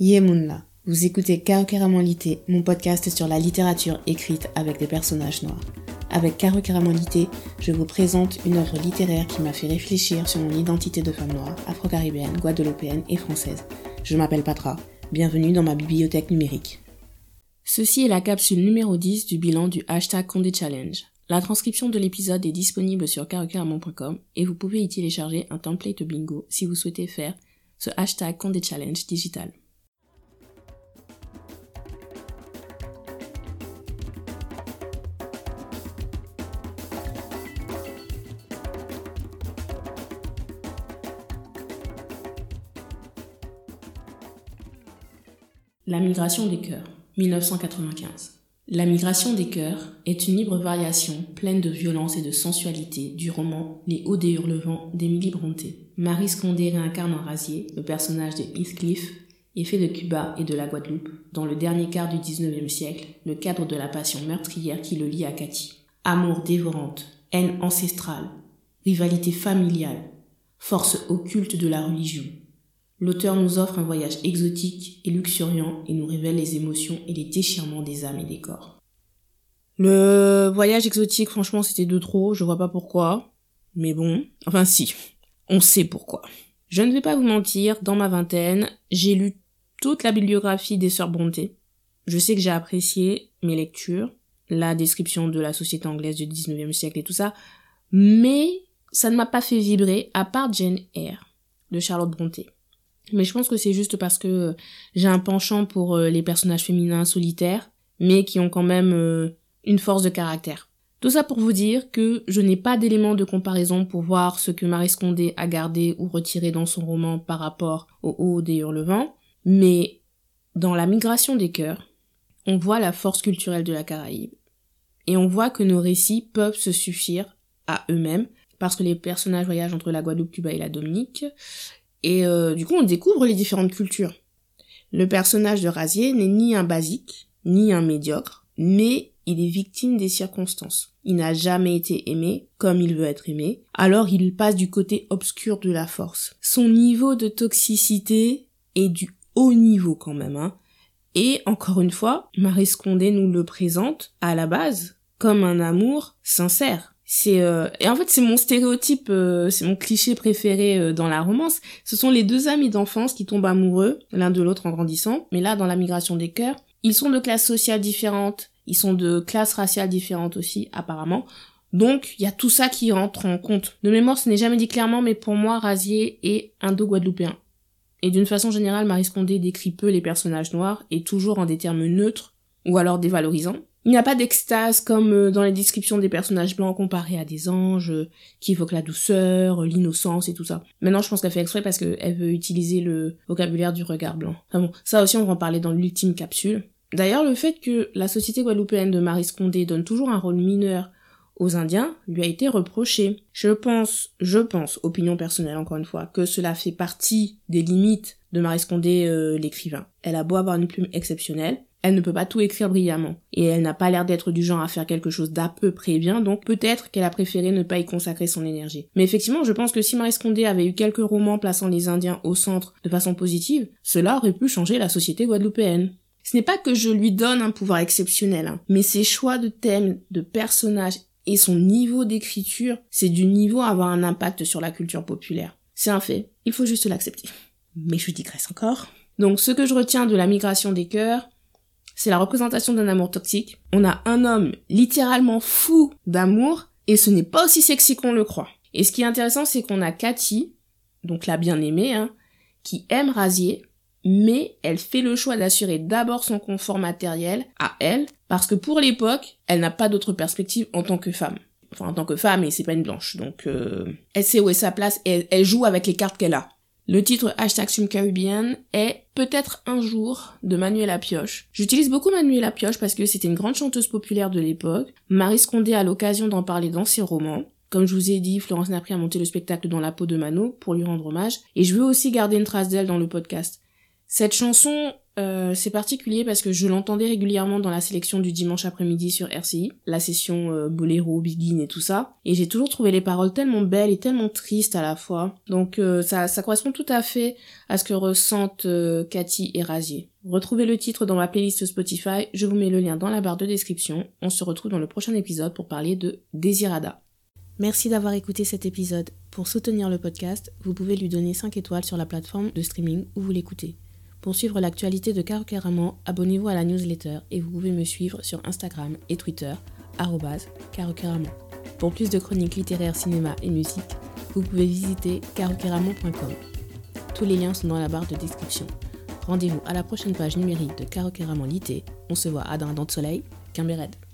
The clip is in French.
Yemunla, vous écoutez Karokeramolité, mon podcast sur la littérature écrite avec des personnages noirs. Avec Karokeramolité, je vous présente une œuvre littéraire qui m'a fait réfléchir sur mon identité de femme noire, afro-caribéenne, guadeloupéenne et française. Je m'appelle Patra, bienvenue dans ma bibliothèque numérique. Ceci est la capsule numéro 10 du bilan du hashtag Condé Challenge. La transcription de l'épisode est disponible sur karokeramon.com et vous pouvez y télécharger un template bingo si vous souhaitez faire ce hashtag Condé Challenge digital. La migration des cœurs, 1995. La migration des cœurs est une libre variation pleine de violence et de sensualité du roman Les Hauts des Hurlevents d'Émilie Brontë. Marie Scondé réincarne en Rasier, le personnage de Heathcliff, et fait de Cuba et de la Guadeloupe, dans le dernier quart du XIXe siècle, le cadre de la passion meurtrière qui le lie à Cathy. Amour dévorante, haine ancestrale, rivalité familiale, force occulte de la religion, L'auteur nous offre un voyage exotique et luxuriant et nous révèle les émotions et les déchirements des âmes et des corps. Le voyage exotique, franchement, c'était de trop, je vois pas pourquoi. Mais bon, enfin si, on sait pourquoi. Je ne vais pas vous mentir, dans ma vingtaine, j'ai lu toute la bibliographie des Sœurs Brontë. Je sais que j'ai apprécié mes lectures, la description de la société anglaise du 19e siècle et tout ça, mais ça ne m'a pas fait vibrer à part Jane Eyre de Charlotte Brontë. Mais je pense que c'est juste parce que euh, j'ai un penchant pour euh, les personnages féminins solitaires, mais qui ont quand même euh, une force de caractère. Tout ça pour vous dire que je n'ai pas d'éléments de comparaison pour voir ce que Marie Scondé a gardé ou retiré dans son roman par rapport au haut des hurlevents, mais dans la migration des cœurs, on voit la force culturelle de la Caraïbe. Et on voit que nos récits peuvent se suffire à eux-mêmes, parce que les personnages voyagent entre la Guadeloupe, Cuba et la Dominique, et euh, du coup, on découvre les différentes cultures. Le personnage de Razier n'est ni un basique, ni un médiocre, mais il est victime des circonstances. Il n'a jamais été aimé comme il veut être aimé, alors il passe du côté obscur de la force. Son niveau de toxicité est du haut niveau quand même, hein. Et encore une fois, Marie Scondé nous le présente à la base comme un amour sincère. C'est euh, et en fait c'est mon stéréotype, euh, c'est mon cliché préféré euh, dans la romance. Ce sont les deux amis d'enfance qui tombent amoureux l'un de l'autre en grandissant. Mais là, dans la migration des cœurs, ils sont de classes sociales différentes, ils sont de classes raciales différentes aussi apparemment. Donc il y a tout ça qui rentre en compte. De mémoire, ce n'est jamais dit clairement, mais pour moi, Razier est indo-guadeloupéen. Et d'une façon générale, Marie Scondé décrit peu les personnages noirs et toujours en des termes neutres ou alors dévalorisants. Il n'y a pas d'extase comme euh, dans les descriptions des personnages blancs comparés à des anges euh, qui évoquent la douceur, euh, l'innocence et tout ça. Maintenant, je pense qu'elle fait exprès parce qu'elle veut utiliser le vocabulaire du regard blanc. Enfin bon, ça aussi on va en parler dans l'ultime capsule. D'ailleurs, le fait que la société guadeloupéenne de Marie Scondé donne toujours un rôle mineur aux Indiens lui a été reproché. Je pense, je pense, opinion personnelle encore une fois, que cela fait partie des limites de Marie Scondé l'écrivain. Elle a beau avoir une plume exceptionnelle, elle ne peut pas tout écrire brillamment. Et elle n'a pas l'air d'être du genre à faire quelque chose d'à peu près bien, donc peut-être qu'elle a préféré ne pas y consacrer son énergie. Mais effectivement, je pense que si Marie Scondé avait eu quelques romans plaçant les Indiens au centre de façon positive, cela aurait pu changer la société guadeloupéenne. Ce n'est pas que je lui donne un pouvoir exceptionnel, hein, mais ses choix de thèmes, de personnages et son niveau d'écriture, c'est du niveau à avoir un impact sur la culture populaire. C'est un fait, il faut juste l'accepter. Mais je digresse encore. Donc ce que je retiens de la migration des cœurs, c'est la représentation d'un amour toxique. On a un homme littéralement fou d'amour et ce n'est pas aussi sexy qu'on le croit. Et ce qui est intéressant, c'est qu'on a Cathy, donc la bien-aimée, hein, qui aime Rasier, mais elle fait le choix d'assurer d'abord son confort matériel à elle, parce que pour l'époque, elle n'a pas d'autre perspective en tant que femme. Enfin, en tant que femme, et c'est pas une blanche. Donc, euh, elle sait où est sa place et elle joue avec les cartes qu'elle a. Le titre hashtag Caribbean est Peut-être un jour de Manuela Pioche. J'utilise beaucoup Manuela Pioche parce que c'était une grande chanteuse populaire de l'époque. Marie Scondé a l'occasion d'en parler dans ses romans. Comme je vous ai dit, Florence Napri a monté le spectacle dans la peau de Mano pour lui rendre hommage. Et je veux aussi garder une trace d'elle dans le podcast. Cette chanson, euh, c'est particulier parce que je l'entendais régulièrement dans la sélection du dimanche après-midi sur RCI, la session euh, Boléro, Begin et tout ça. Et j'ai toujours trouvé les paroles tellement belles et tellement tristes à la fois. Donc euh, ça, ça correspond tout à fait à ce que ressentent Cathy et Razier. Retrouvez le titre dans ma playlist Spotify, je vous mets le lien dans la barre de description. On se retrouve dans le prochain épisode pour parler de Desirada. Merci d'avoir écouté cet épisode. Pour soutenir le podcast, vous pouvez lui donner 5 étoiles sur la plateforme de streaming où vous l'écoutez. Pour suivre l'actualité de Carocaramon, abonnez-vous à la newsletter et vous pouvez me suivre sur Instagram et Twitter, carocaramon. Pour plus de chroniques littéraires, cinéma et musique, vous pouvez visiter carocaramon.com. Tous les liens sont dans la barre de description. Rendez-vous à la prochaine page numérique de Carocaramon Lité. On se voit à Dindon de Soleil, Red.